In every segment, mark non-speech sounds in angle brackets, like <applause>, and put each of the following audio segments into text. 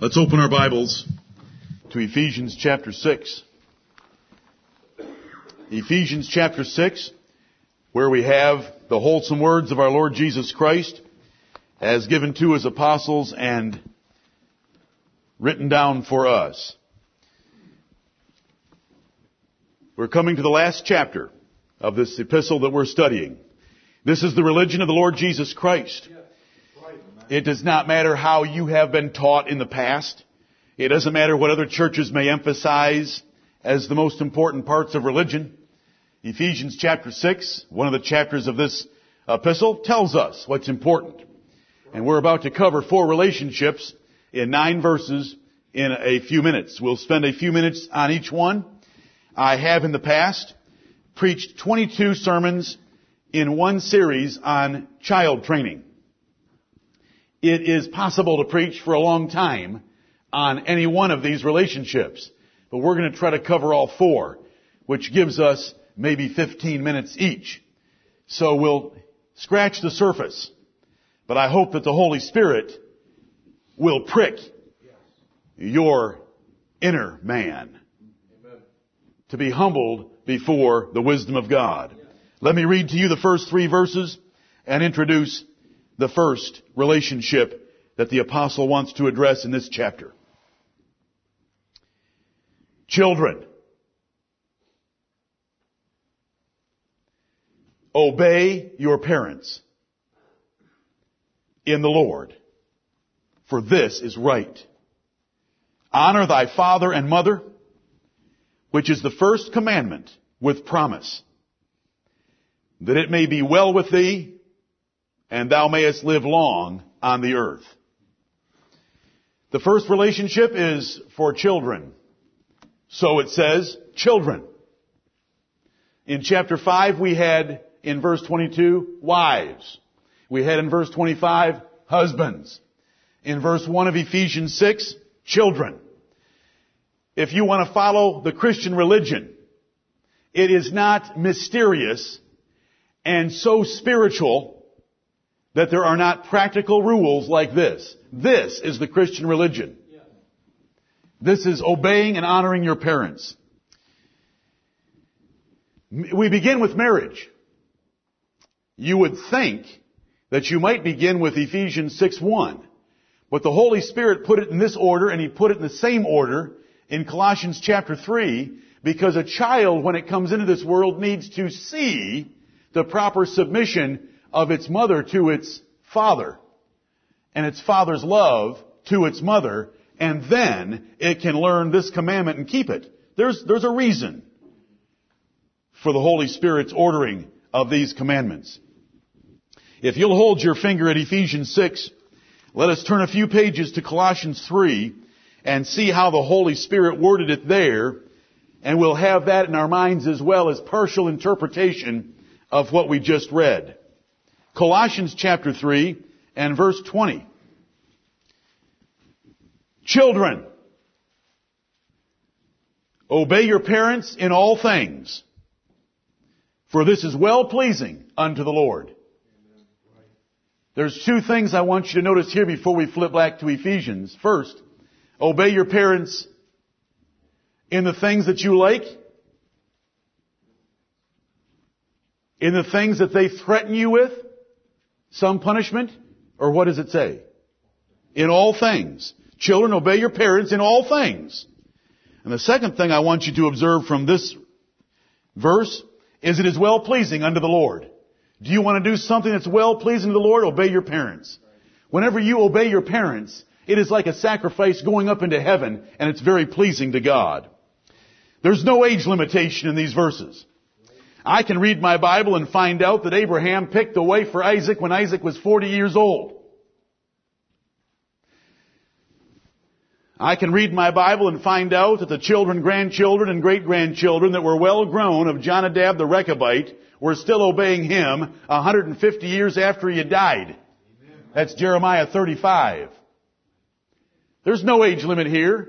Let's open our Bibles to Ephesians chapter 6. Ephesians chapter 6, where we have the wholesome words of our Lord Jesus Christ as given to his apostles and written down for us. We're coming to the last chapter of this epistle that we're studying. This is the religion of the Lord Jesus Christ. It does not matter how you have been taught in the past. It doesn't matter what other churches may emphasize as the most important parts of religion. Ephesians chapter 6, one of the chapters of this epistle, tells us what's important. And we're about to cover four relationships in nine verses in a few minutes. We'll spend a few minutes on each one. I have in the past preached 22 sermons in one series on child training. It is possible to preach for a long time on any one of these relationships, but we're going to try to cover all four, which gives us maybe 15 minutes each. So we'll scratch the surface, but I hope that the Holy Spirit will prick your inner man to be humbled before the wisdom of God. Let me read to you the first three verses and introduce the first relationship that the apostle wants to address in this chapter. Children, obey your parents in the Lord, for this is right. Honor thy father and mother, which is the first commandment with promise, that it may be well with thee and thou mayest live long on the earth. The first relationship is for children. So it says, children. In chapter 5 we had, in verse 22, wives. We had in verse 25, husbands. In verse 1 of Ephesians 6, children. If you want to follow the Christian religion, it is not mysterious and so spiritual that there are not practical rules like this. This is the Christian religion. This is obeying and honoring your parents. We begin with marriage. You would think that you might begin with Ephesians 6.1. But the Holy Spirit put it in this order and He put it in the same order in Colossians chapter 3 because a child when it comes into this world needs to see the proper submission of its mother to its father and its father's love to its mother and then it can learn this commandment and keep it. There's, there's a reason for the Holy Spirit's ordering of these commandments. If you'll hold your finger at Ephesians 6, let us turn a few pages to Colossians 3 and see how the Holy Spirit worded it there, and we'll have that in our minds as well as partial interpretation of what we just read. Colossians chapter 3 and verse 20. Children, obey your parents in all things, for this is well pleasing unto the Lord. There's two things I want you to notice here before we flip back to Ephesians. First, obey your parents in the things that you like, in the things that they threaten you with, some punishment? Or what does it say? In all things. Children, obey your parents in all things. And the second thing I want you to observe from this verse is it is well pleasing unto the Lord. Do you want to do something that's well pleasing to the Lord? Obey your parents. Whenever you obey your parents, it is like a sacrifice going up into heaven and it's very pleasing to God. There's no age limitation in these verses. I can read my Bible and find out that Abraham picked a wife for Isaac when Isaac was 40 years old. I can read my Bible and find out that the children, grandchildren, and great-grandchildren that were well grown of Jonadab the Rechabite were still obeying him 150 years after he had died. That's Jeremiah 35. There's no age limit here.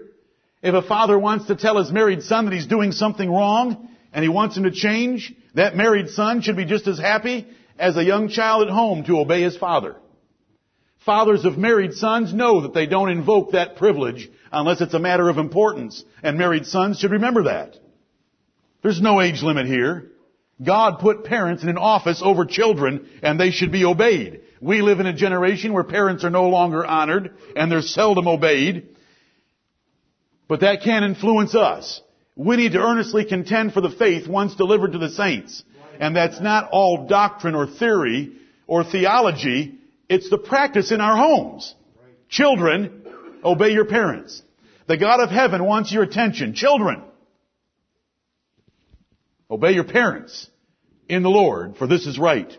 If a father wants to tell his married son that he's doing something wrong and he wants him to change, that married son should be just as happy as a young child at home to obey his father. fathers of married sons know that they don't invoke that privilege unless it's a matter of importance. And married sons should remember that. There's no age limit here. God put parents in an office over children and they should be obeyed. We live in a generation where parents are no longer honored and they're seldom obeyed. But that can't influence us. We need to earnestly contend for the faith once delivered to the saints. And that's not all doctrine or theory or theology. It's the practice in our homes. Children, obey your parents. The God of heaven wants your attention. Children, obey your parents in the Lord, for this is right.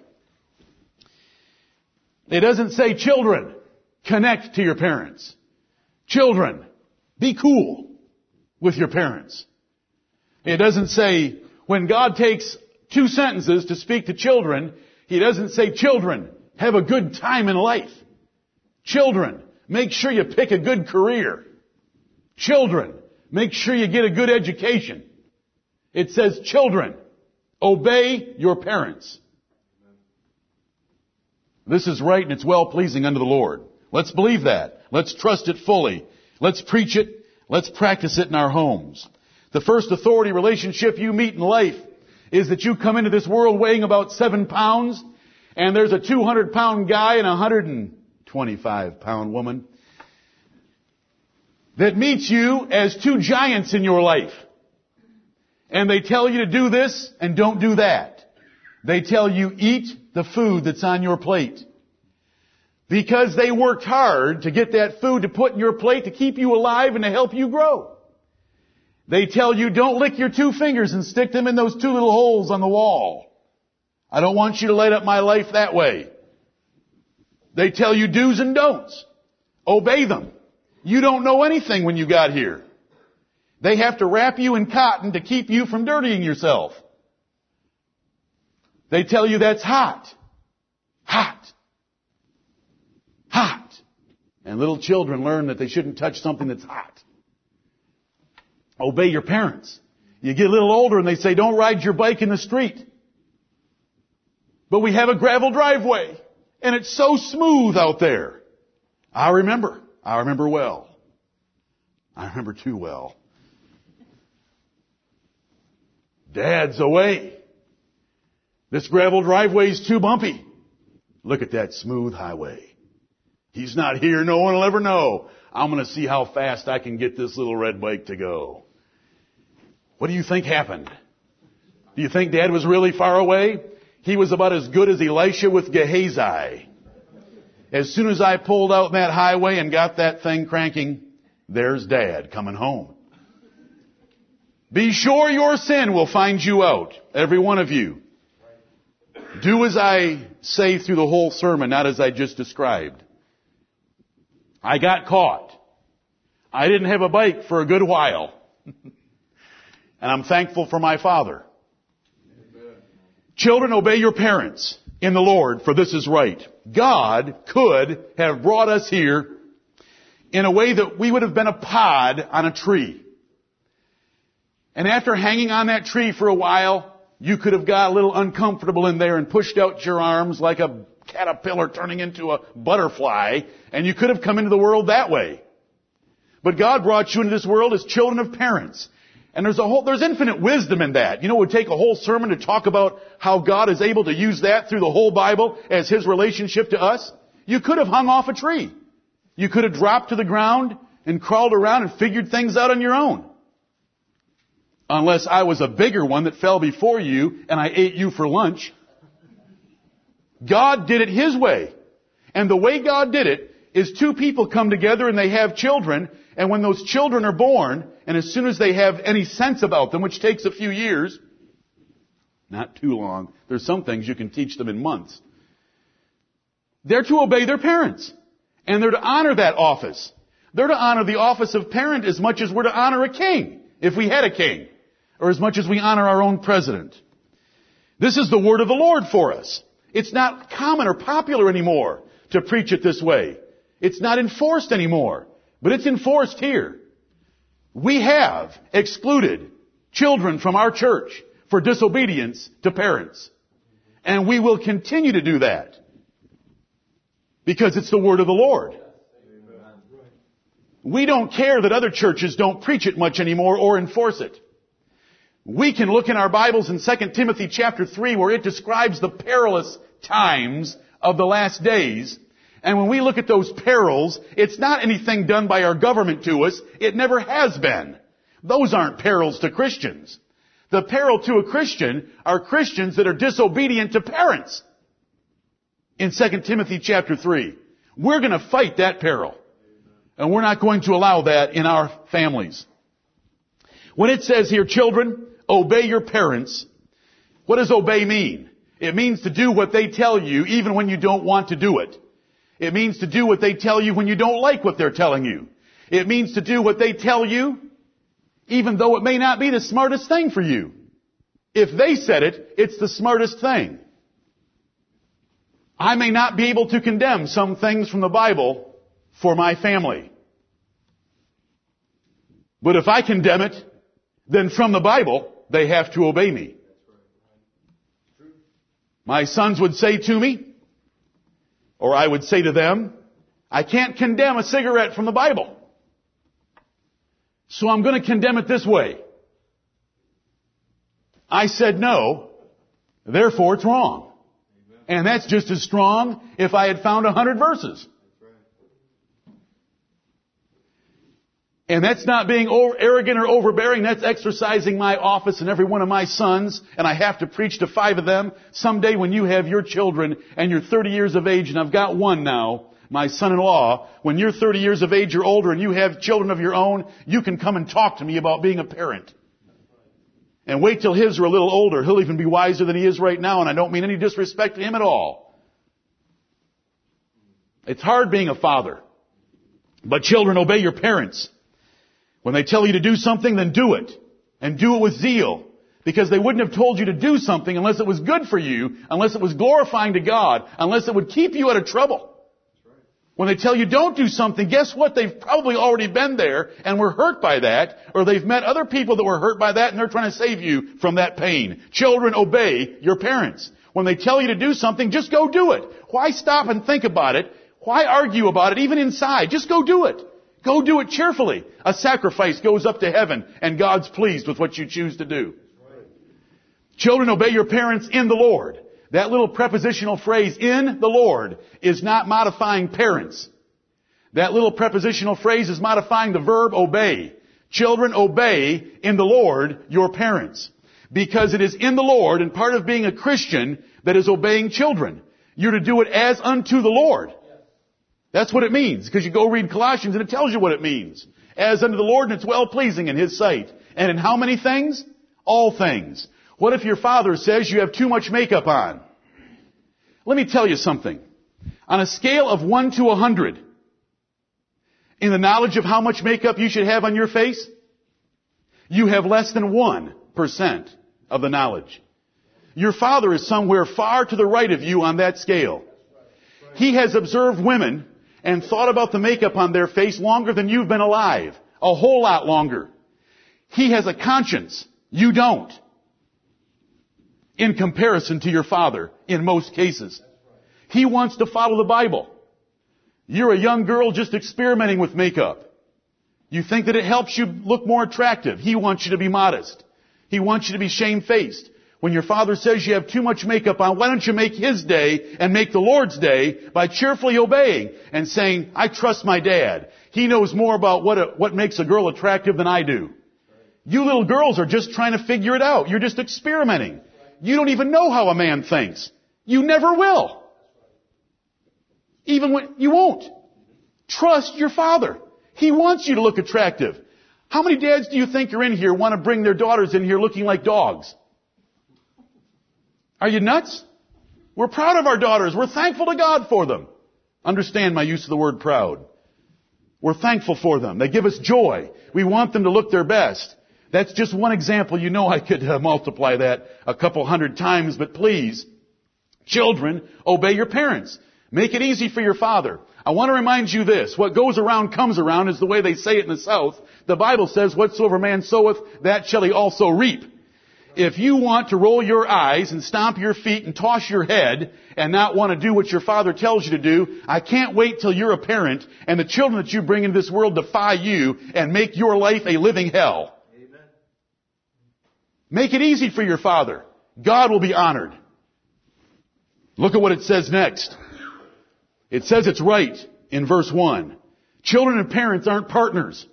It doesn't say children, connect to your parents. Children, be cool with your parents. It doesn't say, when God takes two sentences to speak to children, He doesn't say, children, have a good time in life. Children, make sure you pick a good career. Children, make sure you get a good education. It says, children, obey your parents. This is right and it's well pleasing unto the Lord. Let's believe that. Let's trust it fully. Let's preach it. Let's practice it in our homes. The first authority relationship you meet in life is that you come into this world weighing about seven pounds and there's a 200 pound guy and a 125 pound woman that meets you as two giants in your life. And they tell you to do this and don't do that. They tell you eat the food that's on your plate. Because they worked hard to get that food to put in your plate to keep you alive and to help you grow. They tell you don't lick your two fingers and stick them in those two little holes on the wall. I don't want you to light up my life that way. They tell you do's and don'ts. Obey them. You don't know anything when you got here. They have to wrap you in cotton to keep you from dirtying yourself. They tell you that's hot. Hot. Hot. And little children learn that they shouldn't touch something that's hot. Obey your parents. You get a little older and they say, don't ride your bike in the street. But we have a gravel driveway and it's so smooth out there. I remember. I remember well. I remember too well. Dad's away. This gravel driveway is too bumpy. Look at that smooth highway. He's not here. No one will ever know. I'm going to see how fast I can get this little red bike to go. What do you think happened? Do you think dad was really far away? He was about as good as Elisha with Gehazi. As soon as I pulled out that highway and got that thing cranking, there's dad coming home. Be sure your sin will find you out, every one of you. Do as I say through the whole sermon, not as I just described. I got caught. I didn't have a bike for a good while. <laughs> and I'm thankful for my father. Children, obey your parents in the Lord, for this is right. God could have brought us here in a way that we would have been a pod on a tree. And after hanging on that tree for a while, you could have got a little uncomfortable in there and pushed out your arms like a caterpillar turning into a butterfly, and you could have come into the world that way. But God brought you into this world as children of parents. And there's a whole, there's infinite wisdom in that. You know, it would take a whole sermon to talk about how God is able to use that through the whole Bible as His relationship to us. You could have hung off a tree. You could have dropped to the ground and crawled around and figured things out on your own unless I was a bigger one that fell before you and I ate you for lunch. God did it His way. And the way God did it is two people come together and they have children, and when those children are born, and as soon as they have any sense about them, which takes a few years, not too long, there's some things you can teach them in months, they're to obey their parents. And they're to honor that office. They're to honor the office of parent as much as we're to honor a king, if we had a king or as much as we honor our own president. This is the word of the Lord for us. It's not common or popular anymore to preach it this way. It's not enforced anymore, but it's enforced here. We have excluded children from our church for disobedience to parents. And we will continue to do that. Because it's the word of the Lord. We don't care that other churches don't preach it much anymore or enforce it. We can look in our Bibles in 2 Timothy chapter 3 where it describes the perilous times of the last days. And when we look at those perils, it's not anything done by our government to us. It never has been. Those aren't perils to Christians. The peril to a Christian are Christians that are disobedient to parents. In 2 Timothy chapter 3. We're gonna fight that peril. And we're not going to allow that in our families. When it says here, children, obey your parents, what does obey mean? It means to do what they tell you even when you don't want to do it. It means to do what they tell you when you don't like what they're telling you. It means to do what they tell you even though it may not be the smartest thing for you. If they said it, it's the smartest thing. I may not be able to condemn some things from the Bible for my family. But if I condemn it, then from the Bible, they have to obey me. My sons would say to me, or I would say to them, I can't condemn a cigarette from the Bible. So I'm going to condemn it this way. I said no, therefore it's wrong. And that's just as strong if I had found a hundred verses. And that's not being arrogant or overbearing. That's exercising my office and every one of my sons. And I have to preach to five of them. Someday when you have your children and you're 30 years of age, and I've got one now, my son-in-law, when you're 30 years of age or older and you have children of your own, you can come and talk to me about being a parent. And wait till his are a little older. He'll even be wiser than he is right now, and I don't mean any disrespect to him at all. It's hard being a father. But children, obey your parents. When they tell you to do something, then do it. And do it with zeal. Because they wouldn't have told you to do something unless it was good for you, unless it was glorifying to God, unless it would keep you out of trouble. When they tell you don't do something, guess what? They've probably already been there and were hurt by that, or they've met other people that were hurt by that and they're trying to save you from that pain. Children, obey your parents. When they tell you to do something, just go do it. Why stop and think about it? Why argue about it even inside? Just go do it. Go do it cheerfully. A sacrifice goes up to heaven and God's pleased with what you choose to do. Children, obey your parents in the Lord. That little prepositional phrase, in the Lord, is not modifying parents. That little prepositional phrase is modifying the verb obey. Children, obey in the Lord your parents. Because it is in the Lord, and part of being a Christian, that is obeying children. You're to do it as unto the Lord. That's what it means, because you go read Colossians and it tells you what it means. As unto the Lord, and it's well pleasing in His sight. And in how many things? All things. What if your father says you have too much makeup on? Let me tell you something. On a scale of 1 to 100, in the knowledge of how much makeup you should have on your face, you have less than 1% of the knowledge. Your father is somewhere far to the right of you on that scale. He has observed women and thought about the makeup on their face longer than you've been alive. A whole lot longer. He has a conscience. You don't in comparison to your father in most cases. He wants to follow the Bible. You're a young girl just experimenting with makeup. You think that it helps you look more attractive. He wants you to be modest. He wants you to be shamefaced. When your father says you have too much makeup on, why don't you make his day and make the Lord's day by cheerfully obeying and saying, I trust my dad. He knows more about what, a, what makes a girl attractive than I do. You little girls are just trying to figure it out. You're just experimenting. You don't even know how a man thinks. You never will. Even when you won't. Trust your father. He wants you to look attractive. How many dads do you think are in here want to bring their daughters in here looking like dogs? Are you nuts? We're proud of our daughters. We're thankful to God for them. Understand my use of the word proud. We're thankful for them. They give us joy. We want them to look their best. That's just one example. You know I could uh, multiply that a couple hundred times, but please, children, obey your parents. Make it easy for your father. I want to remind you this. What goes around comes around is the way they say it in the South. The Bible says, whatsoever man soweth, that shall he also reap. If you want to roll your eyes and stomp your feet and toss your head and not want to do what your father tells you to do, I can't wait till you're a parent and the children that you bring into this world defy you and make your life a living hell. Amen. Make it easy for your father. God will be honored. Look at what it says next. It says it's right in verse 1. Children and parents aren't partners.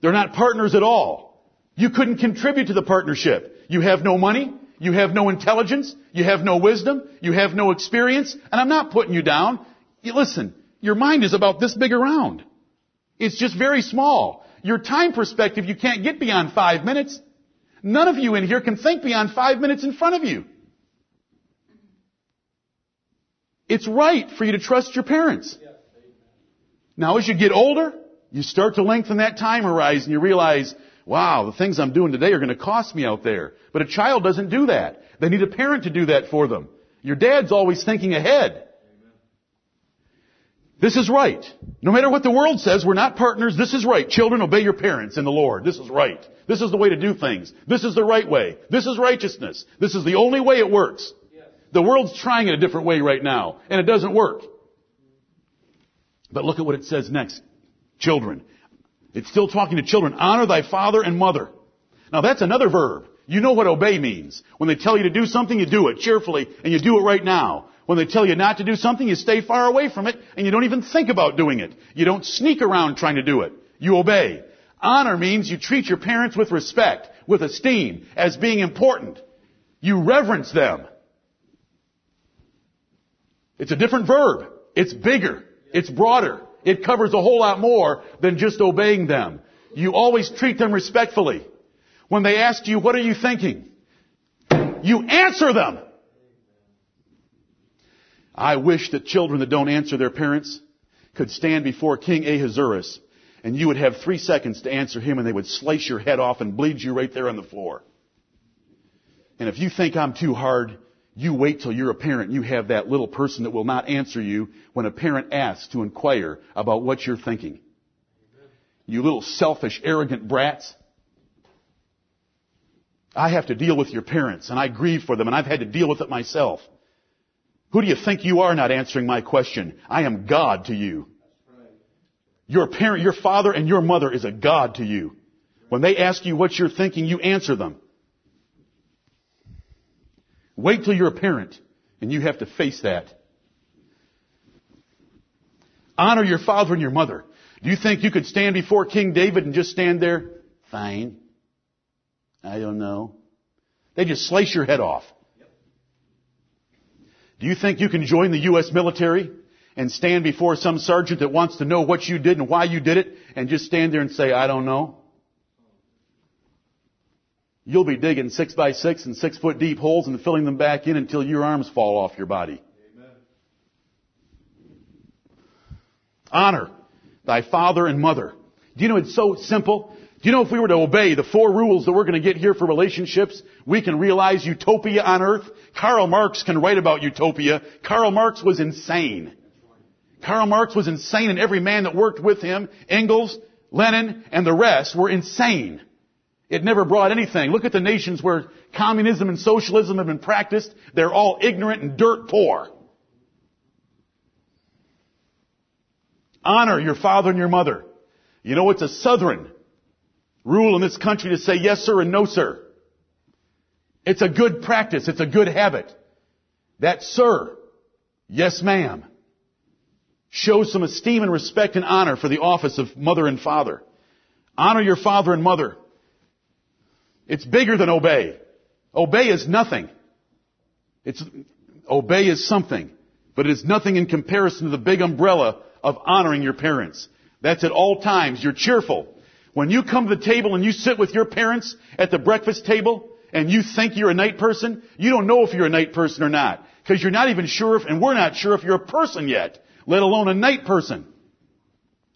They're not partners at all. You couldn't contribute to the partnership. You have no money. You have no intelligence. You have no wisdom. You have no experience. And I'm not putting you down. You, listen, your mind is about this big around. It's just very small. Your time perspective, you can't get beyond five minutes. None of you in here can think beyond five minutes in front of you. It's right for you to trust your parents. Now as you get older, you start to lengthen that time horizon. You realize, wow, the things I'm doing today are going to cost me out there. But a child doesn't do that. They need a parent to do that for them. Your dad's always thinking ahead. This is right. No matter what the world says, we're not partners. This is right. Children, obey your parents in the Lord. This is right. This is the way to do things. This is the right way. This is righteousness. This is the only way it works. The world's trying it a different way right now, and it doesn't work. But look at what it says next. Children. It's still talking to children. Honor thy father and mother. Now that's another verb. You know what obey means. When they tell you to do something, you do it cheerfully, and you do it right now. When they tell you not to do something, you stay far away from it, and you don't even think about doing it. You don't sneak around trying to do it. You obey. Honor means you treat your parents with respect, with esteem, as being important. You reverence them. It's a different verb. It's bigger. It's broader. It covers a whole lot more than just obeying them. You always treat them respectfully. When they ask you, what are you thinking? You answer them. I wish that children that don't answer their parents could stand before King Ahasuerus and you would have three seconds to answer him and they would slice your head off and bleed you right there on the floor. And if you think I'm too hard, you wait till you're a parent you have that little person that will not answer you when a parent asks to inquire about what you're thinking. You little selfish, arrogant brats. I have to deal with your parents and I grieve for them and I've had to deal with it myself. Who do you think you are not answering my question? I am God to you. Your parent, your father and your mother is a God to you. When they ask you what you're thinking, you answer them. Wait till you're a parent and you have to face that. Honor your father and your mother. Do you think you could stand before King David and just stand there? Fine. I don't know. They just slice your head off. Do you think you can join the U.S. military and stand before some sergeant that wants to know what you did and why you did it and just stand there and say, I don't know? You'll be digging six by six and six foot deep holes and filling them back in until your arms fall off your body. Amen. Honor thy father and mother. Do you know it's so simple? Do you know if we were to obey the four rules that we're going to get here for relationships, we can realize utopia on earth? Karl Marx can write about utopia. Karl Marx was insane. Karl Marx was insane and every man that worked with him, Engels, Lenin, and the rest were insane. It never brought anything. Look at the nations where communism and socialism have been practiced. They're all ignorant and dirt poor. Honor your father and your mother. You know, it's a southern rule in this country to say yes sir and no sir. It's a good practice. It's a good habit. That sir, yes ma'am, shows some esteem and respect and honor for the office of mother and father. Honor your father and mother. It's bigger than obey. Obey is nothing. It's, obey is something, but it is nothing in comparison to the big umbrella of honoring your parents. That's at all times. You're cheerful. When you come to the table and you sit with your parents at the breakfast table and you think you're a night person, you don't know if you're a night person or not. Because you're not even sure if, and we're not sure if you're a person yet, let alone a night person.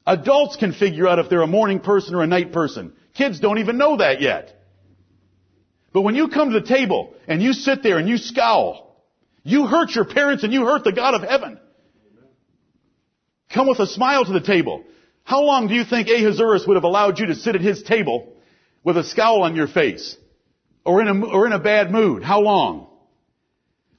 Adults can figure out if they're a morning person or a night person. Kids don't even know that yet. But when you come to the table and you sit there and you scowl, you hurt your parents and you hurt the God of heaven. Come with a smile to the table. How long do you think Ahasuerus would have allowed you to sit at his table with a scowl on your face? or in a, or in a bad mood. How long?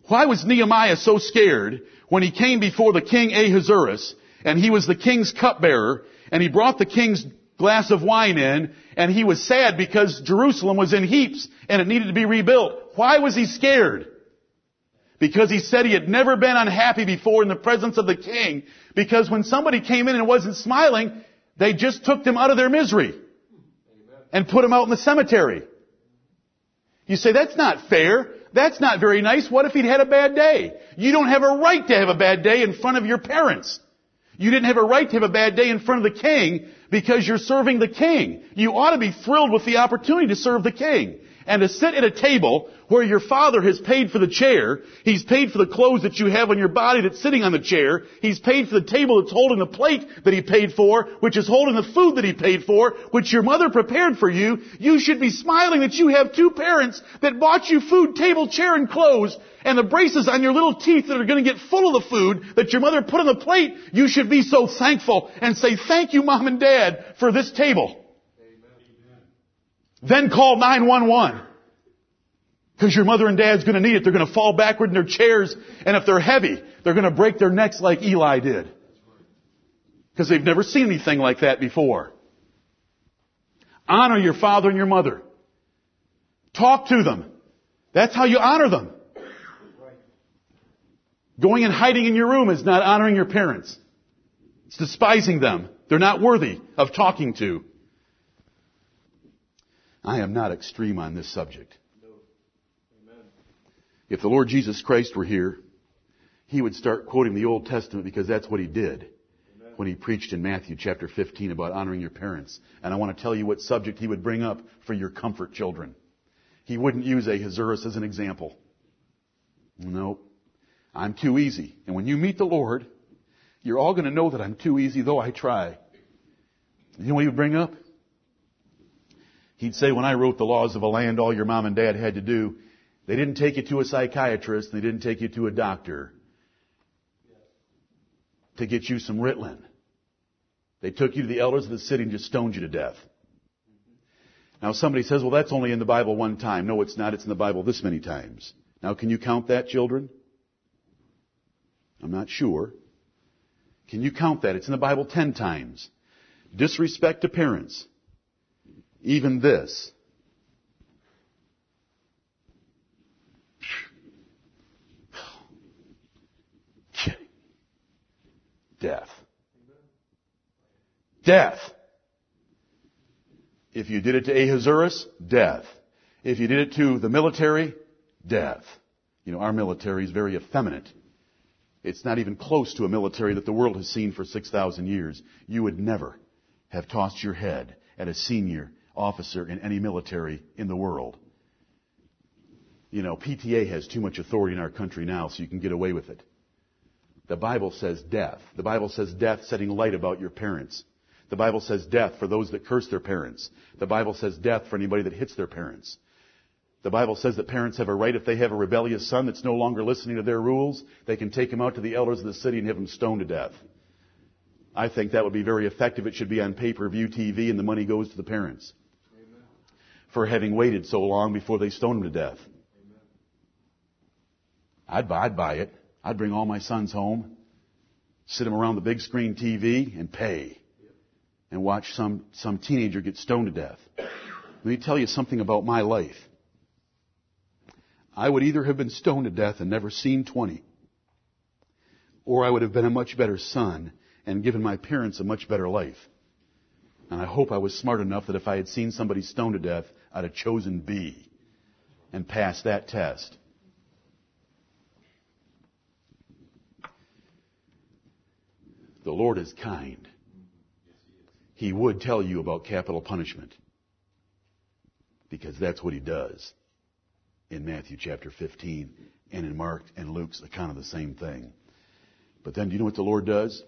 Why was Nehemiah so scared when he came before the king Ahasuerus and he was the king's cupbearer and he brought the king's glass of wine in and he was sad because Jerusalem was in heaps and it needed to be rebuilt. Why was he scared? Because he said he had never been unhappy before in the presence of the king because when somebody came in and wasn't smiling, they just took them out of their misery and put them out in the cemetery. You say, that's not fair. That's not very nice. What if he'd had a bad day? You don't have a right to have a bad day in front of your parents. You didn't have a right to have a bad day in front of the king because you're serving the king. You ought to be thrilled with the opportunity to serve the king and to sit at a table where your father has paid for the chair, he's paid for the clothes that you have on your body that's sitting on the chair, he's paid for the table that's holding the plate that he paid for, which is holding the food that he paid for, which your mother prepared for you, you should be smiling that you have two parents that bought you food, table, chair, and clothes, and the braces on your little teeth that are going to get full of the food that your mother put on the plate, you should be so thankful and say, thank you mom and dad for this table. Then call 911. Because your mother and dad's going to need it. They're going to fall backward in their chairs, and if they're heavy, they're going to break their necks like Eli did. Because they've never seen anything like that before. Honor your father and your mother. Talk to them. That's how you honor them. Going and hiding in your room is not honoring your parents. It's despising them. They're not worthy of talking to. I am not extreme on this subject. If the Lord Jesus Christ were here, he would start quoting the Old Testament because that's what he did when he preached in Matthew chapter 15 about honoring your parents. And I want to tell you what subject he would bring up for your comfort, children. He wouldn't use Ahasuerus as an example. No. I'm too easy. And when you meet the Lord, you're all going to know that I'm too easy, though I try. You know what he would bring up? He'd say, when I wrote the laws of a land, all your mom and dad had to do, they didn't take you to a psychiatrist, they didn't take you to a doctor to get you some Ritalin. They took you to the elders of the city and just stoned you to death. Now somebody says, well that's only in the Bible one time. No, it's not. It's in the Bible this many times. Now can you count that, children? I'm not sure. Can you count that? It's in the Bible ten times. Disrespect to parents. Even this. Death. Death. If you did it to Ahasuerus, death. If you did it to the military, death. You know, our military is very effeminate. It's not even close to a military that the world has seen for 6,000 years. You would never have tossed your head at a senior officer in any military in the world. You know, PTA has too much authority in our country now, so you can get away with it. The Bible says death. The Bible says death setting light about your parents. The Bible says death for those that curse their parents. The Bible says death for anybody that hits their parents. The Bible says that parents have a right if they have a rebellious son that's no longer listening to their rules, they can take him out to the elders of the city and have him stoned to death. I think that would be very effective. It should be on pay-per-view TV and the money goes to the parents. For having waited so long before they stoned him to death. I'd buy, I'd buy it. I'd bring all my sons home, sit them around the big screen TV and pay. And watch some, some teenager get stoned to death. Let me tell you something about my life. I would either have been stoned to death and never seen 20, or I would have been a much better son and given my parents a much better life. And I hope I was smart enough that if I had seen somebody stoned to death, I'd have chosen B and passed that test. The Lord is kind. He would tell you about capital punishment. Because that's what he does in Matthew chapter 15 and in Mark and Luke's account of the same thing. But then do you know what the Lord does?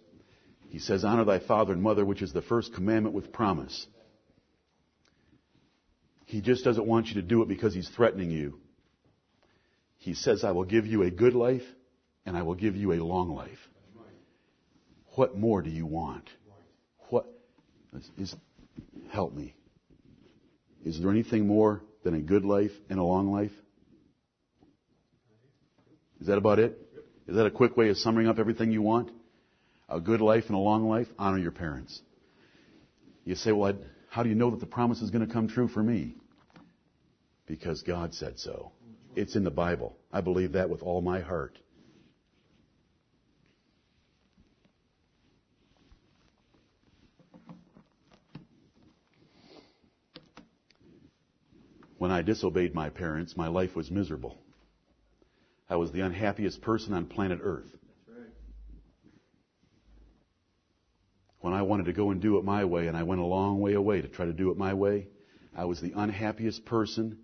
He says, honor thy father and mother, which is the first commandment with promise. He just doesn't want you to do it because he's threatening you. He says, I will give you a good life and I will give you a long life. What more do you want? What is, help me. Is there anything more than a good life and a long life? Is that about it? Is that a quick way of summing up everything you want? A good life and a long life? Honor your parents. You say, well, I'd, how do you know that the promise is going to come true for me? Because God said so. It's in the Bible. I believe that with all my heart. When I disobeyed my parents, my life was miserable. I was the unhappiest person on planet Earth. When I wanted to go and do it my way, and I went a long way away to try to do it my way, I was the unhappiest person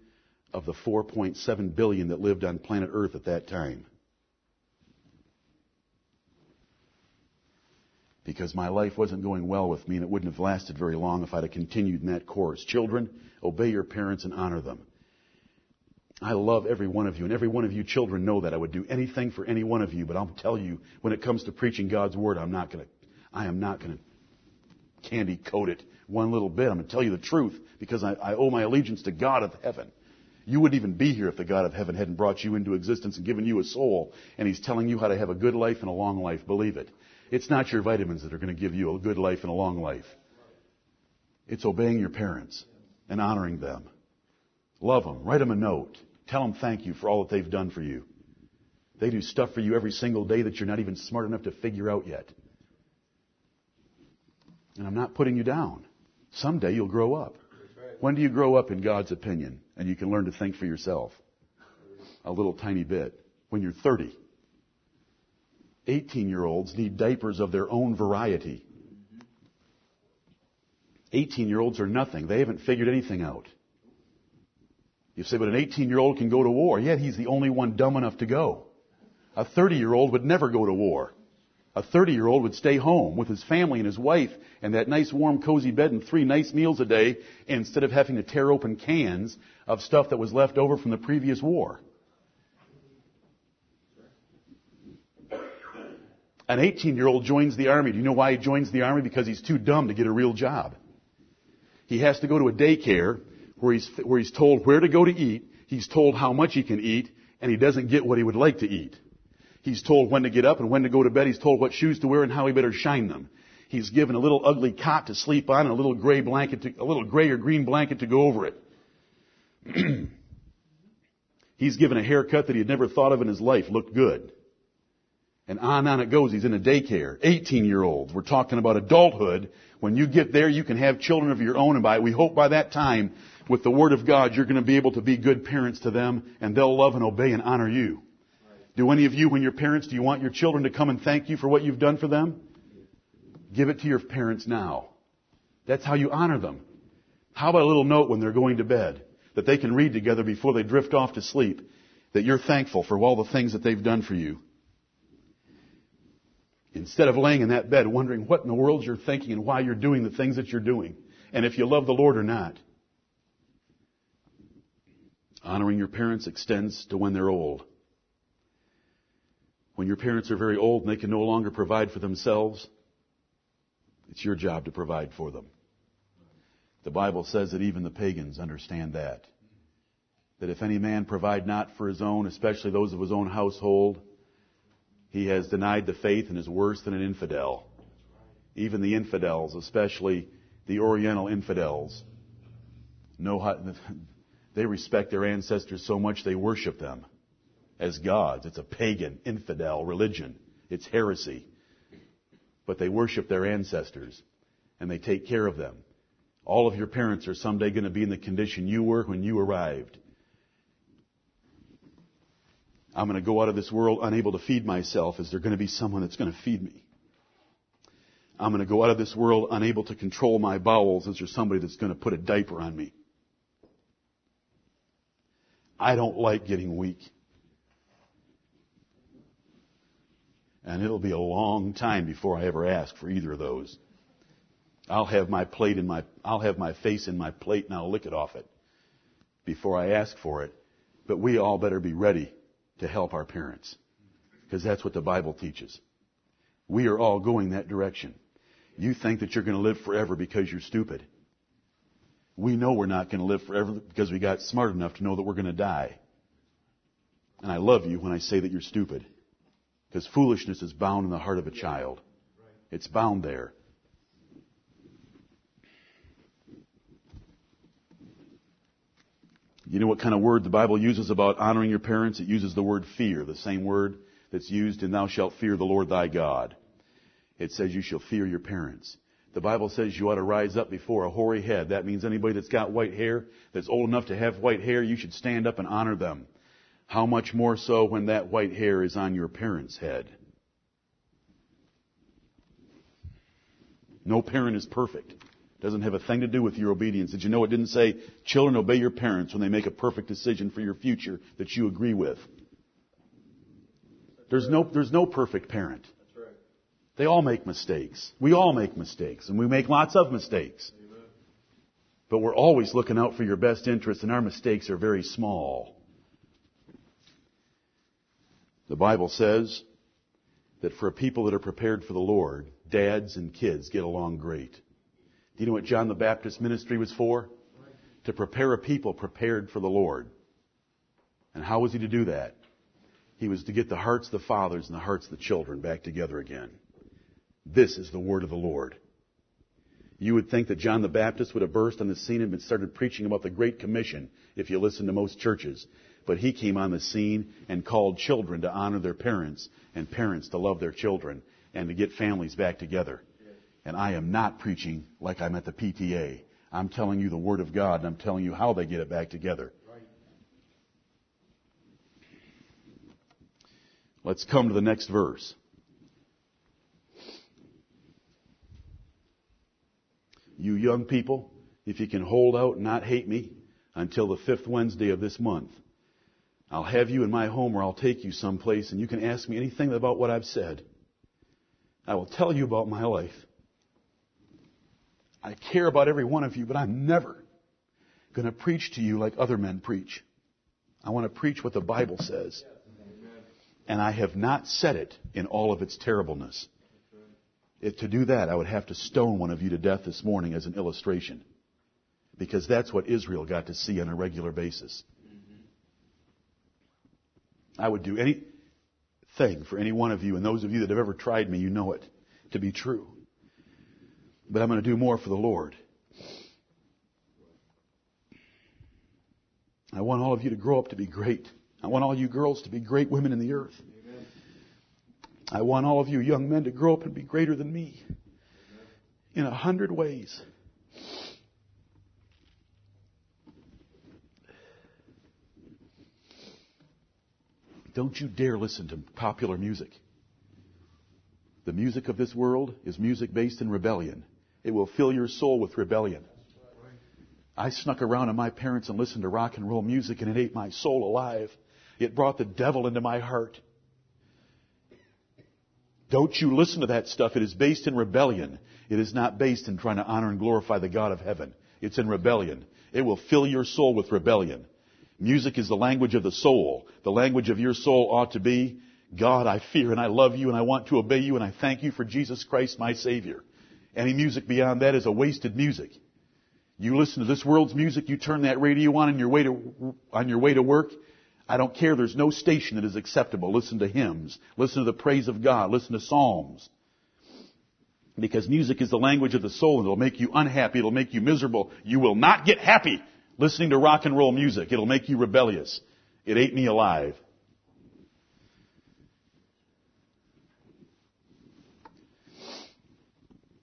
of the 4.7 billion that lived on planet Earth at that time. Because my life wasn't going well with me and it wouldn't have lasted very long if I'd have continued in that course. Children, obey your parents and honor them. I love every one of you, and every one of you children know that. I would do anything for any one of you, but I'll tell you, when it comes to preaching God's Word, I'm not gonna, I am not gonna candy coat it one little bit. I'm gonna tell you the truth, because I, I owe my allegiance to God of heaven. You wouldn't even be here if the God of heaven hadn't brought you into existence and given you a soul, and He's telling you how to have a good life and a long life. Believe it. It's not your vitamins that are going to give you a good life and a long life. It's obeying your parents and honoring them. Love them. Write them a note. Tell them thank you for all that they've done for you. They do stuff for you every single day that you're not even smart enough to figure out yet. And I'm not putting you down. Someday you'll grow up. When do you grow up in God's opinion and you can learn to think for yourself? A little tiny bit. When you're 30. 18 year olds need diapers of their own variety. 18 year olds are nothing. They haven't figured anything out. You say, but an 18 year old can go to war. Yet he's the only one dumb enough to go. A 30 year old would never go to war. A 30 year old would stay home with his family and his wife and that nice warm cozy bed and three nice meals a day instead of having to tear open cans of stuff that was left over from the previous war. An 18 year old joins the army. Do you know why he joins the army? Because he's too dumb to get a real job. He has to go to a daycare where he's, where he's told where to go to eat, he's told how much he can eat, and he doesn't get what he would like to eat. He's told when to get up and when to go to bed. He's told what shoes to wear and how he better shine them. He's given a little ugly cot to sleep on and a little gray blanket, to, a little gray or green blanket to go over it. <clears throat> He's given a haircut that he had never thought of in his life looked good. And on and on it goes. He's in a daycare. 18 year olds. We're talking about adulthood. When you get there, you can have children of your own, and by we hope by that time, with the Word of God, you're going to be able to be good parents to them, and they'll love and obey and honor you. Do any of you, when you're parents, do you want your children to come and thank you for what you've done for them? Give it to your parents now. That's how you honor them. How about a little note when they're going to bed that they can read together before they drift off to sleep? That you're thankful for all the things that they've done for you. Instead of laying in that bed wondering what in the world you're thinking and why you're doing the things that you're doing, and if you love the Lord or not. Honoring your parents extends to when they're old. When your parents are very old and they can no longer provide for themselves, it's your job to provide for them. The Bible says that even the pagans understand that. That if any man provide not for his own, especially those of his own household, he has denied the faith and is worse than an infidel. Even the infidels, especially the Oriental infidels, know how, <laughs> they respect their ancestors so much they worship them as gods. It's a pagan, infidel religion. It's heresy. But they worship their ancestors and they take care of them. All of your parents are someday going to be in the condition you were when you arrived. I'm going to go out of this world unable to feed myself. Is there going to be someone that's going to feed me? I'm going to go out of this world unable to control my bowels. Is there somebody that's going to put a diaper on me? I don't like getting weak. And it'll be a long time before I ever ask for either of those. I'll have my plate in my, I'll have my face in my plate and I'll lick it off it before I ask for it. But we all better be ready to help our parents. Because that's what the Bible teaches. We are all going that direction. You think that you're going to live forever because you're stupid. We know we're not going to live forever because we got smart enough to know that we're going to die. And I love you when I say that you're stupid. Because foolishness is bound in the heart of a child. It's bound there. You know what kind of word the Bible uses about honoring your parents? It uses the word fear, the same word that's used in thou shalt fear the Lord thy God. It says you shall fear your parents. The Bible says you ought to rise up before a hoary head. That means anybody that's got white hair, that's old enough to have white hair, you should stand up and honor them. How much more so when that white hair is on your parent's head? No parent is perfect. It Doesn't have a thing to do with your obedience. Did you know it didn't say, children obey your parents when they make a perfect decision for your future that you agree with? There's no, there's no perfect parent. They all make mistakes. We all make mistakes, and we make lots of mistakes. But we're always looking out for your best interests, and our mistakes are very small. The Bible says that for a people that are prepared for the Lord, dads and kids get along great. Do you know what John the Baptist ministry was for? To prepare a people prepared for the Lord. And how was he to do that? He was to get the hearts of the fathers and the hearts of the children back together again. This is the word of the Lord. You would think that John the Baptist would have burst on the scene and started preaching about the Great Commission if you listen to most churches. But he came on the scene and called children to honor their parents and parents to love their children and to get families back together. And I am not preaching like I'm at the PTA. I'm telling you the Word of God and I'm telling you how they get it back together. Let's come to the next verse. You young people, if you can hold out and not hate me until the fifth Wednesday of this month, I'll have you in my home or I'll take you someplace and you can ask me anything about what I've said. I will tell you about my life. I care about every one of you, but I'm never going to preach to you like other men preach. I want to preach what the Bible says. And I have not said it in all of its terribleness. If to do that, I would have to stone one of you to death this morning as an illustration. Because that's what Israel got to see on a regular basis. I would do anything for any one of you, and those of you that have ever tried me, you know it to be true. But I'm going to do more for the Lord. I want all of you to grow up to be great. I want all you girls to be great women in the earth. Amen. I want all of you young men to grow up and be greater than me Amen. in a hundred ways. Don't you dare listen to popular music. The music of this world is music based in rebellion. It will fill your soul with rebellion. I snuck around on my parents and listened to rock and roll music and it ate my soul alive. It brought the devil into my heart. Don't you listen to that stuff. It is based in rebellion. It is not based in trying to honor and glorify the God of heaven. It's in rebellion. It will fill your soul with rebellion. Music is the language of the soul. The language of your soul ought to be, God, I fear and I love you and I want to obey you and I thank you for Jesus Christ, my Savior. Any music beyond that is a wasted music. You listen to this world's music, you turn that radio on on your way to, on your way to work. I don't care. There's no station that is acceptable. Listen to hymns. Listen to the praise of God. Listen to psalms. Because music is the language of the soul and it'll make you unhappy. It'll make you miserable. You will not get happy listening to rock and roll music. It'll make you rebellious. It ate me alive.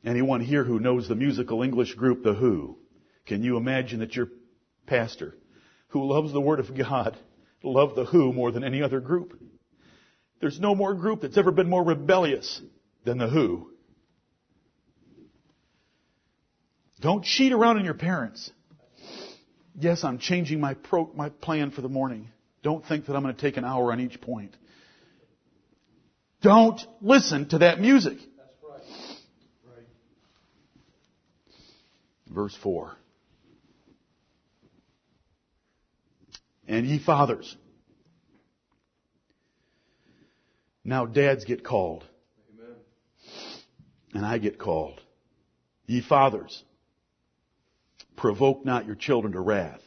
Anyone here who knows the musical English group The Who, can you imagine that your pastor, who loves the Word of God, loved The Who more than any other group? There's no more group that's ever been more rebellious than The Who. Don't cheat around on your parents. Yes, I'm changing my, pro, my plan for the morning. Don't think that I'm going to take an hour on each point. Don't listen to that music. That's right. right. Verse 4. And ye fathers. Now dads get called. Amen. And I get called. Ye fathers. Provoke not your children to wrath,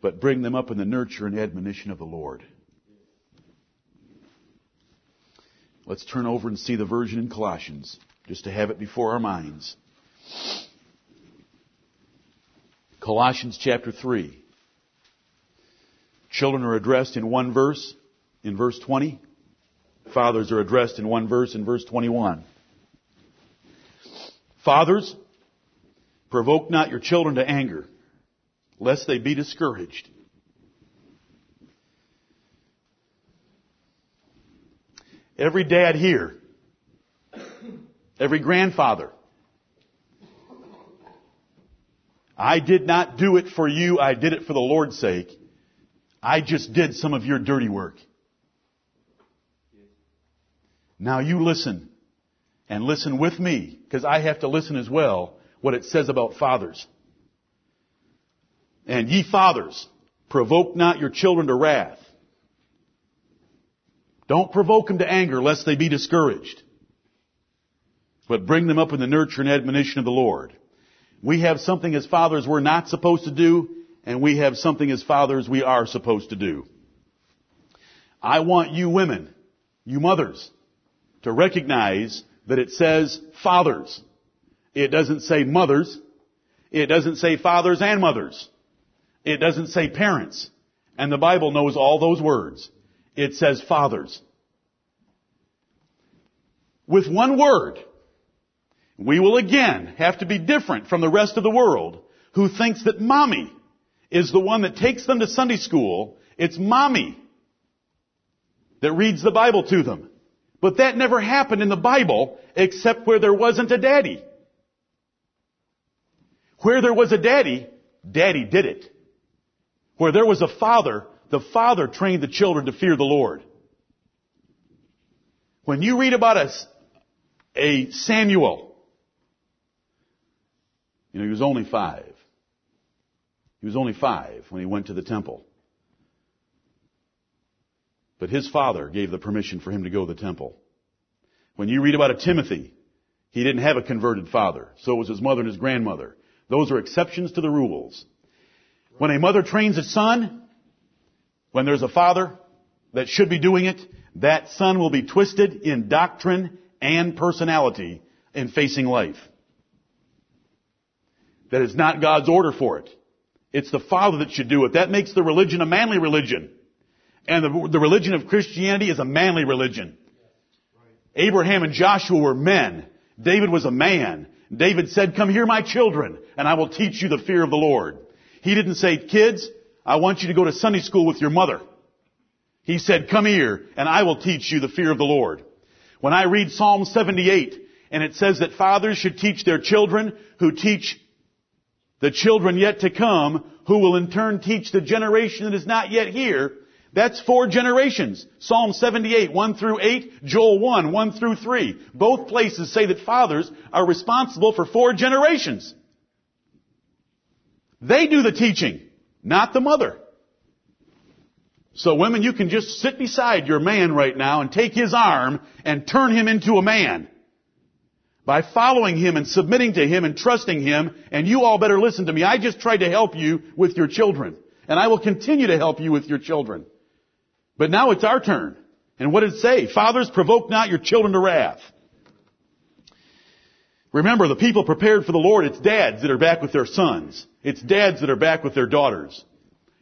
but bring them up in the nurture and admonition of the Lord. Let's turn over and see the version in Colossians, just to have it before our minds. Colossians chapter 3. Children are addressed in one verse, in verse 20. Fathers are addressed in one verse, in verse 21. Fathers, provoke not your children to anger, lest they be discouraged. Every dad here, every grandfather, I did not do it for you, I did it for the Lord's sake. I just did some of your dirty work. Now you listen. And listen with me, because I have to listen as well, what it says about fathers. And ye fathers, provoke not your children to wrath. Don't provoke them to anger lest they be discouraged. But bring them up in the nurture and admonition of the Lord. We have something as fathers we're not supposed to do, and we have something as fathers we are supposed to do. I want you women, you mothers, to recognize that it says fathers. It doesn't say mothers. It doesn't say fathers and mothers. It doesn't say parents. And the Bible knows all those words. It says fathers. With one word, we will again have to be different from the rest of the world who thinks that mommy is the one that takes them to Sunday school. It's mommy that reads the Bible to them. But that never happened in the Bible except where there wasn't a daddy. Where there was a daddy, daddy did it. Where there was a father, the father trained the children to fear the Lord. When you read about a, a Samuel, you know, he was only five. He was only five when he went to the temple. But his father gave the permission for him to go to the temple. When you read about a Timothy, he didn't have a converted father. So it was his mother and his grandmother. Those are exceptions to the rules. When a mother trains a son, when there's a father that should be doing it, that son will be twisted in doctrine and personality in facing life. That is not God's order for it. It's the father that should do it. That makes the religion a manly religion. And the, the religion of Christianity is a manly religion. Abraham and Joshua were men. David was a man. David said, come here my children, and I will teach you the fear of the Lord. He didn't say, kids, I want you to go to Sunday school with your mother. He said, come here, and I will teach you the fear of the Lord. When I read Psalm 78, and it says that fathers should teach their children, who teach the children yet to come, who will in turn teach the generation that is not yet here, that's four generations. Psalm 78, 1 through 8, Joel 1, 1 through 3. Both places say that fathers are responsible for four generations. They do the teaching, not the mother. So women, you can just sit beside your man right now and take his arm and turn him into a man. By following him and submitting to him and trusting him, and you all better listen to me. I just tried to help you with your children. And I will continue to help you with your children. But now it's our turn. And what did it say? Fathers, provoke not your children to wrath. Remember, the people prepared for the Lord, it's dads that are back with their sons. It's dads that are back with their daughters.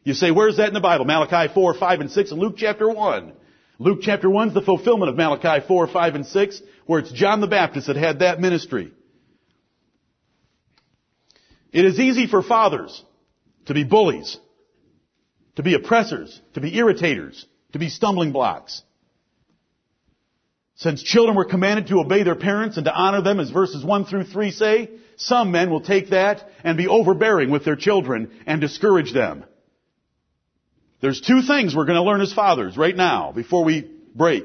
You say, where's that in the Bible? Malachi 4, 5, and 6, and Luke chapter 1. Luke chapter 1 is the fulfillment of Malachi 4, 5, and 6, where it's John the Baptist that had that ministry. It is easy for fathers to be bullies, to be oppressors, to be irritators, to be stumbling blocks. Since children were commanded to obey their parents and to honor them as verses 1 through 3 say, some men will take that and be overbearing with their children and discourage them. There's two things we're going to learn as fathers right now before we break.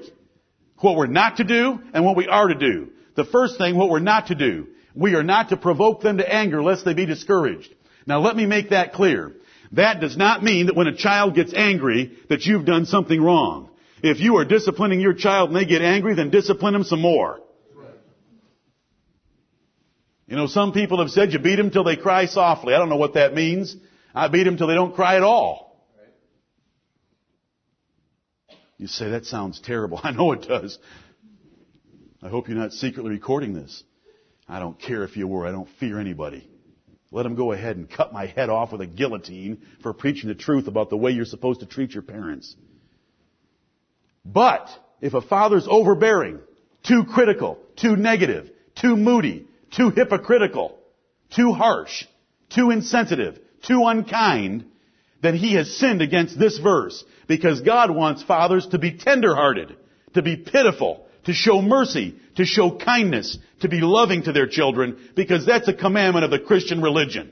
What we're not to do and what we are to do. The first thing, what we're not to do. We are not to provoke them to anger lest they be discouraged. Now let me make that clear. That does not mean that when a child gets angry that you've done something wrong. If you are disciplining your child and they get angry, then discipline them some more. You know, some people have said you beat them till they cry softly. I don't know what that means. I beat them till they don't cry at all. You say, that sounds terrible. <laughs> I know it does. I hope you're not secretly recording this. I don't care if you were. I don't fear anybody. Let them go ahead and cut my head off with a guillotine for preaching the truth about the way you're supposed to treat your parents. But, if a father's overbearing, too critical, too negative, too moody, too hypocritical, too harsh, too insensitive, too unkind, then he has sinned against this verse. Because God wants fathers to be tenderhearted, to be pitiful, to show mercy, to show kindness, to be loving to their children, because that's a commandment of the Christian religion.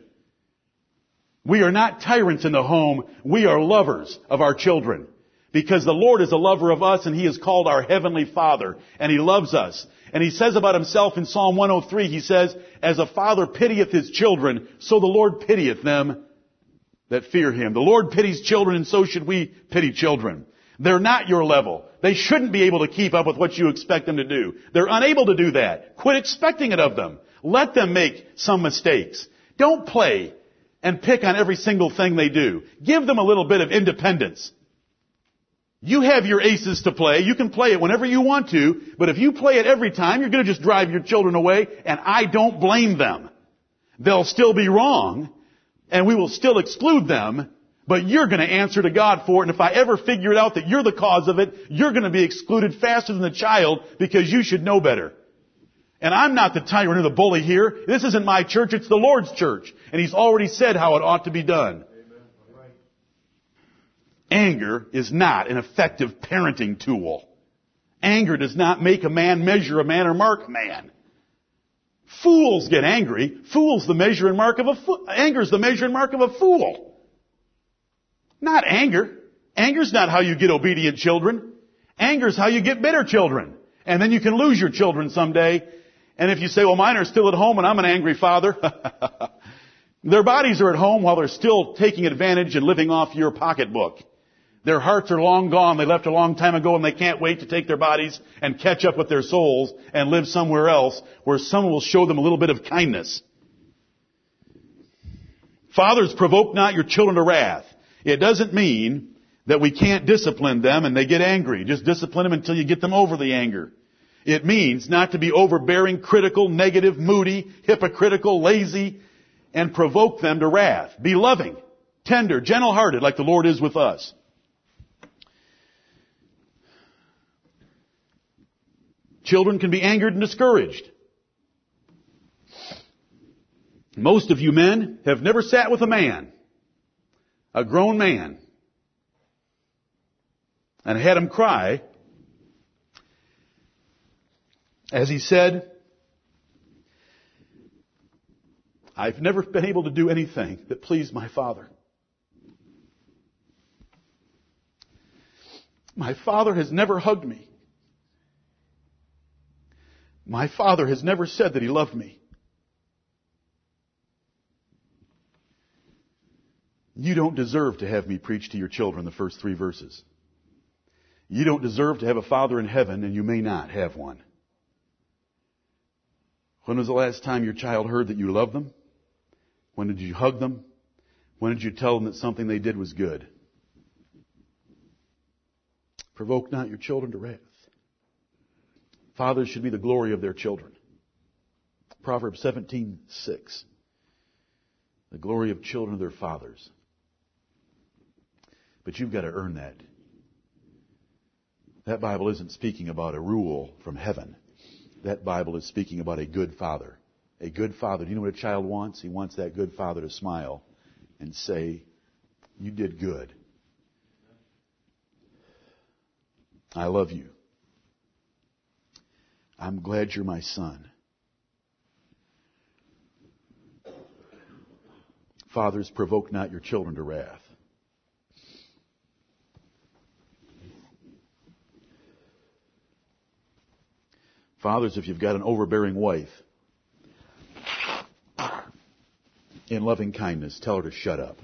We are not tyrants in the home, we are lovers of our children. Because the Lord is a lover of us and He is called our Heavenly Father and He loves us. And He says about Himself in Psalm 103, He says, As a father pitieth his children, so the Lord pitieth them that fear Him. The Lord pities children and so should we pity children. They're not your level. They shouldn't be able to keep up with what you expect them to do. They're unable to do that. Quit expecting it of them. Let them make some mistakes. Don't play and pick on every single thing they do. Give them a little bit of independence. You have your aces to play. You can play it whenever you want to, but if you play it every time, you're going to just drive your children away, and I don't blame them. They'll still be wrong, and we will still exclude them, but you're going to answer to God for it, and if I ever figure it out that you're the cause of it, you're going to be excluded faster than the child because you should know better. And I'm not the tyrant or the bully here. This isn't my church, it's the Lord's church. And He's already said how it ought to be done. Right. Anger is not an effective parenting tool. Anger does not make a man measure a man or mark a man. Fools get angry. Fools the measure and mark of a fool. Anger is the measure and mark of a fool. Not anger. Anger's not how you get obedient children. Anger is how you get bitter children. And then you can lose your children someday. And if you say, well, mine are still at home and I'm an angry father, <laughs> their bodies are at home while they're still taking advantage and living off your pocketbook. Their hearts are long gone. They left a long time ago and they can't wait to take their bodies and catch up with their souls and live somewhere else where someone will show them a little bit of kindness. Fathers, provoke not your children to wrath. It doesn't mean that we can't discipline them and they get angry. Just discipline them until you get them over the anger. It means not to be overbearing, critical, negative, moody, hypocritical, lazy, and provoke them to wrath. Be loving, tender, gentle-hearted like the Lord is with us. Children can be angered and discouraged. Most of you men have never sat with a man, a grown man, and had him cry as he said, I've never been able to do anything that pleased my father. My father has never hugged me. My father has never said that he loved me. You don't deserve to have me preach to your children the first three verses. You don't deserve to have a father in heaven and you may not have one. When was the last time your child heard that you loved them? When did you hug them? When did you tell them that something they did was good? Provoke not your children to wrath. Fathers should be the glory of their children. Proverbs 17:6. The glory of children of their fathers. But you've got to earn that. That Bible isn't speaking about a rule from heaven. That Bible is speaking about a good father. A good father. Do you know what a child wants? He wants that good father to smile and say, You did good. I love you. I'm glad you're my son. Fathers, provoke not your children to wrath. Fathers, if you've got an overbearing wife, in loving kindness, tell her to shut up.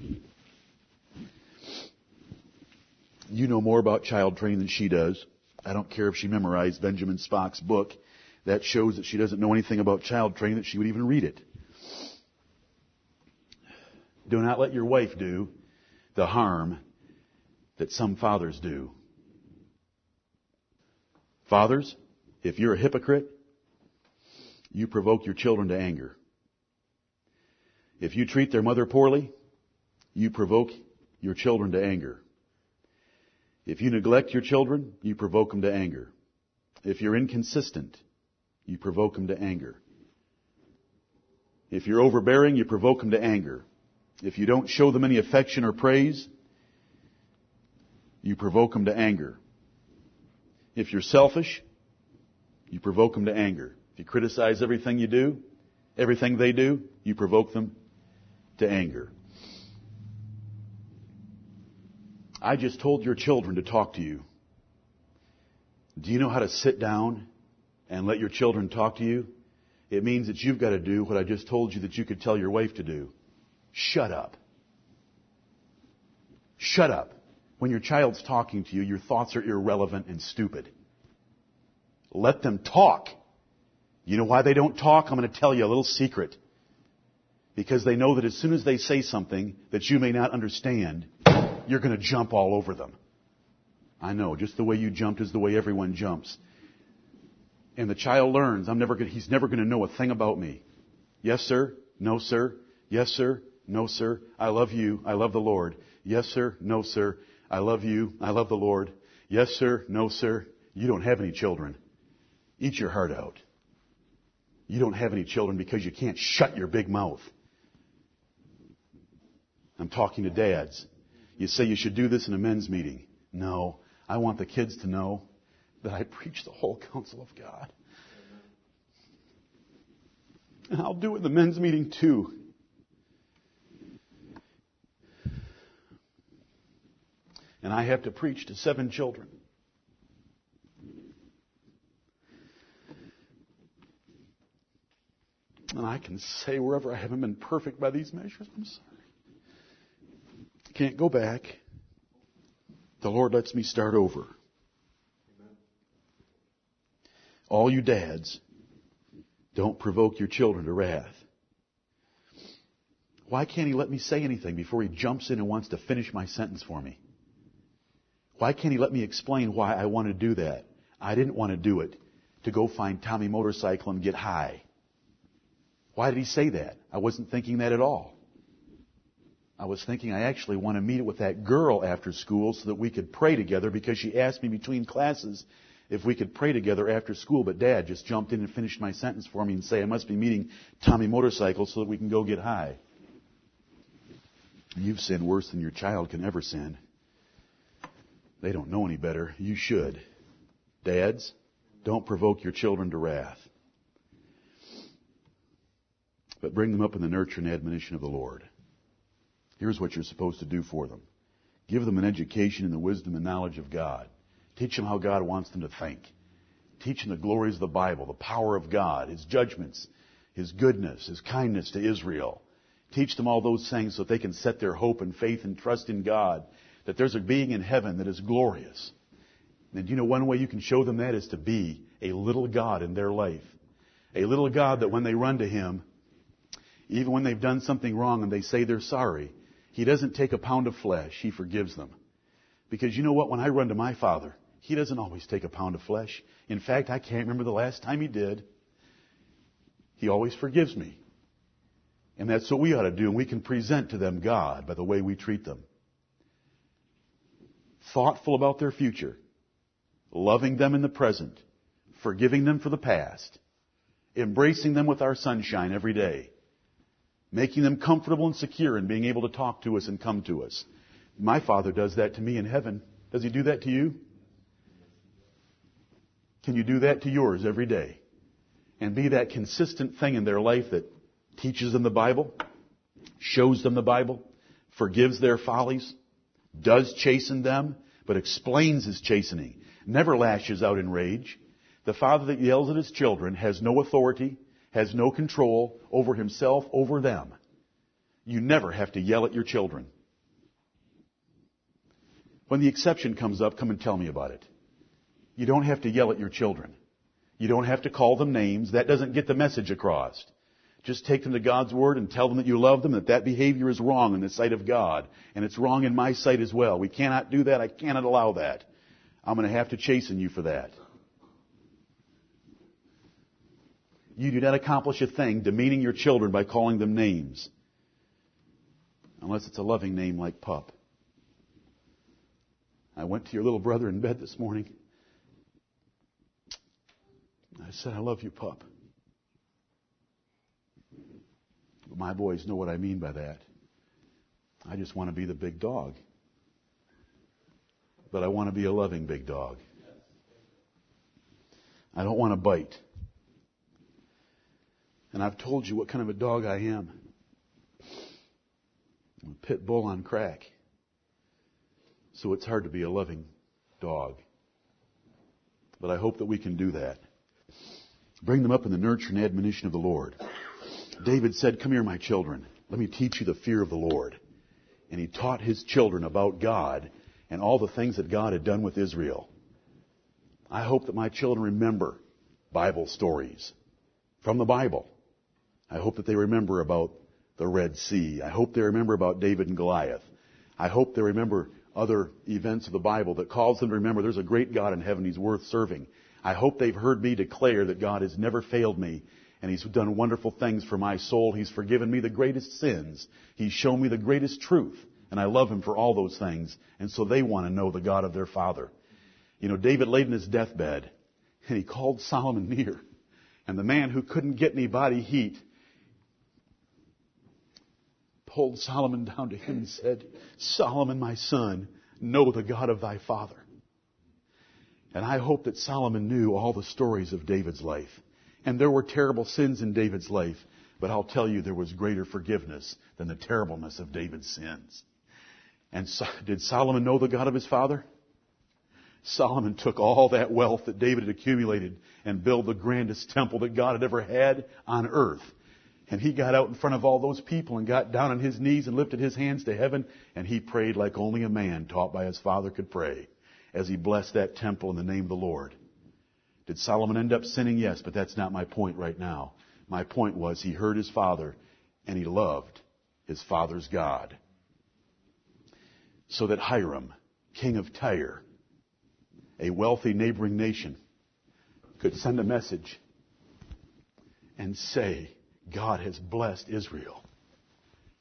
You know more about child training than she does. I don't care if she memorized Benjamin Spock's book. That shows that she doesn't know anything about child training, that she would even read it. Do not let your wife do the harm that some fathers do. Fathers, if you're a hypocrite, you provoke your children to anger. If you treat their mother poorly, you provoke your children to anger. If you neglect your children, you provoke them to anger. If you're inconsistent, you provoke them to anger. If you're overbearing, you provoke them to anger. If you don't show them any affection or praise, you provoke them to anger. If you're selfish, you provoke them to anger. If you criticize everything you do, everything they do, you provoke them to anger. I just told your children to talk to you. Do you know how to sit down and let your children talk to you? It means that you've got to do what I just told you that you could tell your wife to do. Shut up. Shut up. When your child's talking to you, your thoughts are irrelevant and stupid. Let them talk. You know why they don't talk? I'm going to tell you a little secret. Because they know that as soon as they say something that you may not understand, you're going to jump all over them. I know, just the way you jumped is the way everyone jumps. And the child learns, I'm never going he's never going to know a thing about me. Yes, sir. No, sir. Yes, sir. No, sir. I love you. I love the Lord. Yes, sir. No, sir. I love you. I love the Lord. Yes, sir. No, sir. You don't have any children. Eat your heart out. You don't have any children because you can't shut your big mouth. I'm talking to dads. You say you should do this in a men's meeting. No, I want the kids to know that I preach the whole counsel of God. And I'll do it in the men's meeting too. And I have to preach to seven children. And I can say wherever I haven't been perfect by these measures, I'm sorry. Can't go back. The Lord lets me start over. All you dads, don't provoke your children to wrath. Why can't he let me say anything before he jumps in and wants to finish my sentence for me? Why can't he let me explain why I want to do that? I didn't want to do it to go find Tommy motorcycle and get high. Why did he say that? I wasn't thinking that at all. I was thinking I actually want to meet with that girl after school so that we could pray together because she asked me between classes if we could pray together after school, but dad just jumped in and finished my sentence for me and say I must be meeting Tommy Motorcycle so that we can go get high. You've sinned worse than your child can ever sin. They don't know any better. You should. Dads, don't provoke your children to wrath. But bring them up in the nurture and admonition of the Lord. Here's what you're supposed to do for them. Give them an education in the wisdom and knowledge of God. Teach them how God wants them to think. Teach them the glories of the Bible, the power of God, His judgments, His goodness, His kindness to Israel. Teach them all those things so that they can set their hope and faith and trust in God, that there's a being in heaven that is glorious. And you know one way you can show them that is to be a little God in their life. A little God that when they run to Him, even when they've done something wrong and they say they're sorry, He doesn't take a pound of flesh. He forgives them. Because you know what? When I run to my Father, He doesn't always take a pound of flesh. In fact, I can't remember the last time He did. He always forgives me. And that's what we ought to do, and we can present to them God by the way we treat them. Thoughtful about their future, loving them in the present, forgiving them for the past, embracing them with our sunshine every day, making them comfortable and secure and being able to talk to us and come to us. My Father does that to me in heaven. Does He do that to you? Can you do that to yours every day? And be that consistent thing in their life that teaches them the Bible, shows them the Bible, forgives their follies, does chasten them, but explains his chastening, never lashes out in rage. The father that yells at his children has no authority, has no control over himself, over them. You never have to yell at your children. When the exception comes up, come and tell me about it. You don't have to yell at your children. You don't have to call them names. That doesn't get the message across. Just take them to God's Word and tell them that you love them, that that behavior is wrong in the sight of God. And it's wrong in my sight as well. We cannot do that. I cannot allow that. I'm going to have to chasten you for that. You do not accomplish a thing demeaning your children by calling them names. Unless it's a loving name like pup. I went to your little brother in bed this morning. I said, I love you, pup. But my boys know what I mean by that. I just want to be the big dog. But I want to be a loving big dog. I don't want to bite. And I've told you what kind of a dog I am. I'm a pit bull on crack. So it's hard to be a loving dog. But I hope that we can do that. Bring them up in the nurture and admonition of the Lord. David said, Come here, my children. Let me teach you the fear of the Lord. And he taught his children about God and all the things that God had done with Israel. I hope that my children remember Bible stories from the Bible. I hope that they remember about the Red Sea. I hope they remember about David and Goliath. I hope they remember other events of the Bible that calls them to remember there's a great God in heaven. He's worth serving. I hope they've heard me declare that God has never failed me and He's done wonderful things for my soul. He's forgiven me the greatest sins. He's shown me the greatest truth. And I love Him for all those things. And so they want to know the God of their Father. You know, David laid in his deathbed and he called Solomon near. And the man who couldn't get any body heat pulled Solomon down to him and said, Solomon, my son, know the God of thy father. And I hope that Solomon knew all the stories of David's life. And there were terrible sins in David's life, but I'll tell you there was greater forgiveness than the terribleness of David's sins. And so, did Solomon know the God of his father? Solomon took all that wealth that David had accumulated and built the grandest temple that God had ever had on earth. And he got out in front of all those people and got down on his knees and lifted his hands to heaven and he prayed like only a man taught by his father could pray as he blessed that temple in the name of the Lord. Did Solomon end up sinning? Yes, but that's not my point right now. My point was he heard his father and he loved his father's God. So that Hiram, king of Tyre, a wealthy neighboring nation, could send a message and say, God has blessed Israel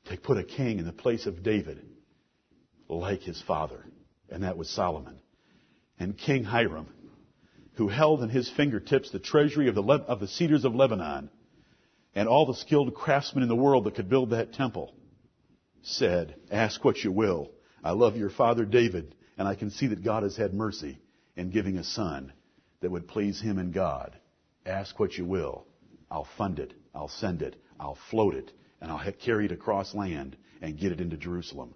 to put a king in the place of David like his father, and that was Solomon. And King Hiram, who held in his fingertips the treasury of the, Le- of the cedars of Lebanon and all the skilled craftsmen in the world that could build that temple, said, Ask what you will. I love your father David, and I can see that God has had mercy in giving a son that would please him and God. Ask what you will. I'll fund it. I'll send it. I'll float it. And I'll carry it across land and get it into Jerusalem.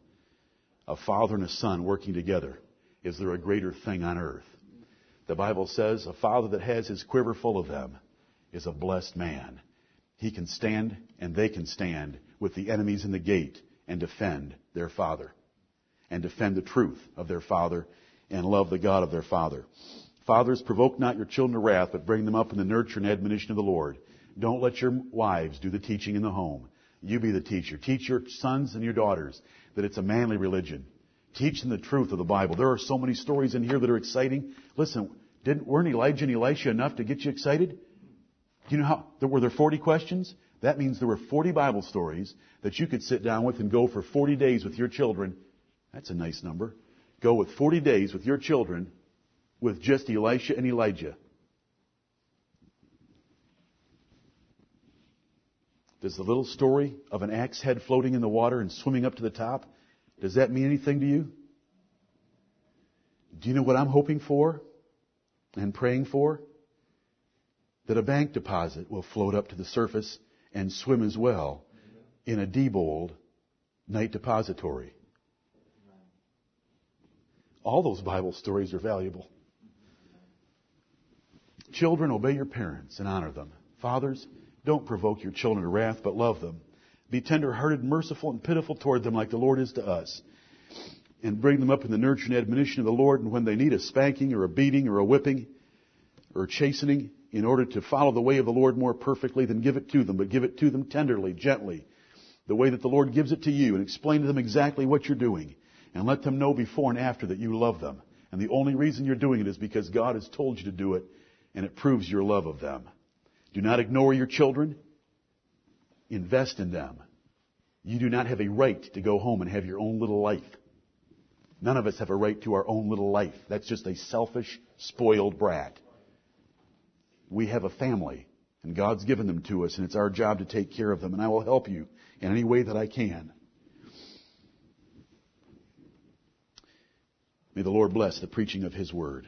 A father and a son working together. Is there a greater thing on earth? The Bible says a father that has his quiver full of them is a blessed man. He can stand and they can stand with the enemies in the gate and defend their father and defend the truth of their father and love the God of their father. Fathers, provoke not your children to wrath, but bring them up in the nurture and admonition of the Lord. Don't let your wives do the teaching in the home. You be the teacher. Teach your sons and your daughters that it's a manly religion. Teach them the truth of the Bible. There are so many stories in here that are exciting. Listen, didn't, weren't Elijah and Elisha enough to get you excited? Do you know how, there, were there 40 questions? That means there were 40 Bible stories that you could sit down with and go for 40 days with your children. That's a nice number. Go with 40 days with your children with just Elisha and Elijah. Does the little story of an axe head floating in the water and swimming up to the top, does that mean anything to you? Do you know what I'm hoping for and praying for? That a bank deposit will float up to the surface and swim as well in a Diebold night depository. All those Bible stories are valuable. Children, obey your parents and honor them. Fathers, don't provoke your children to wrath, but love them. Be tender-hearted, merciful, and pitiful toward them like the Lord is to us. And bring them up in the nurture and admonition of the Lord, and when they need a spanking or a beating or a whipping or chastening, in order to follow the way of the Lord more perfectly, then give it to them, but give it to them tenderly, gently, the way that the Lord gives it to you, and explain to them exactly what you're doing, and let them know before and after that you love them. And the only reason you're doing it is because God has told you to do it, and it proves your love of them. Do not ignore your children. Invest in them. You do not have a right to go home and have your own little life. None of us have a right to our own little life. That's just a selfish, spoiled brat. We have a family, and God's given them to us, and it's our job to take care of them, and I will help you in any way that I can. May the Lord bless the preaching of His Word.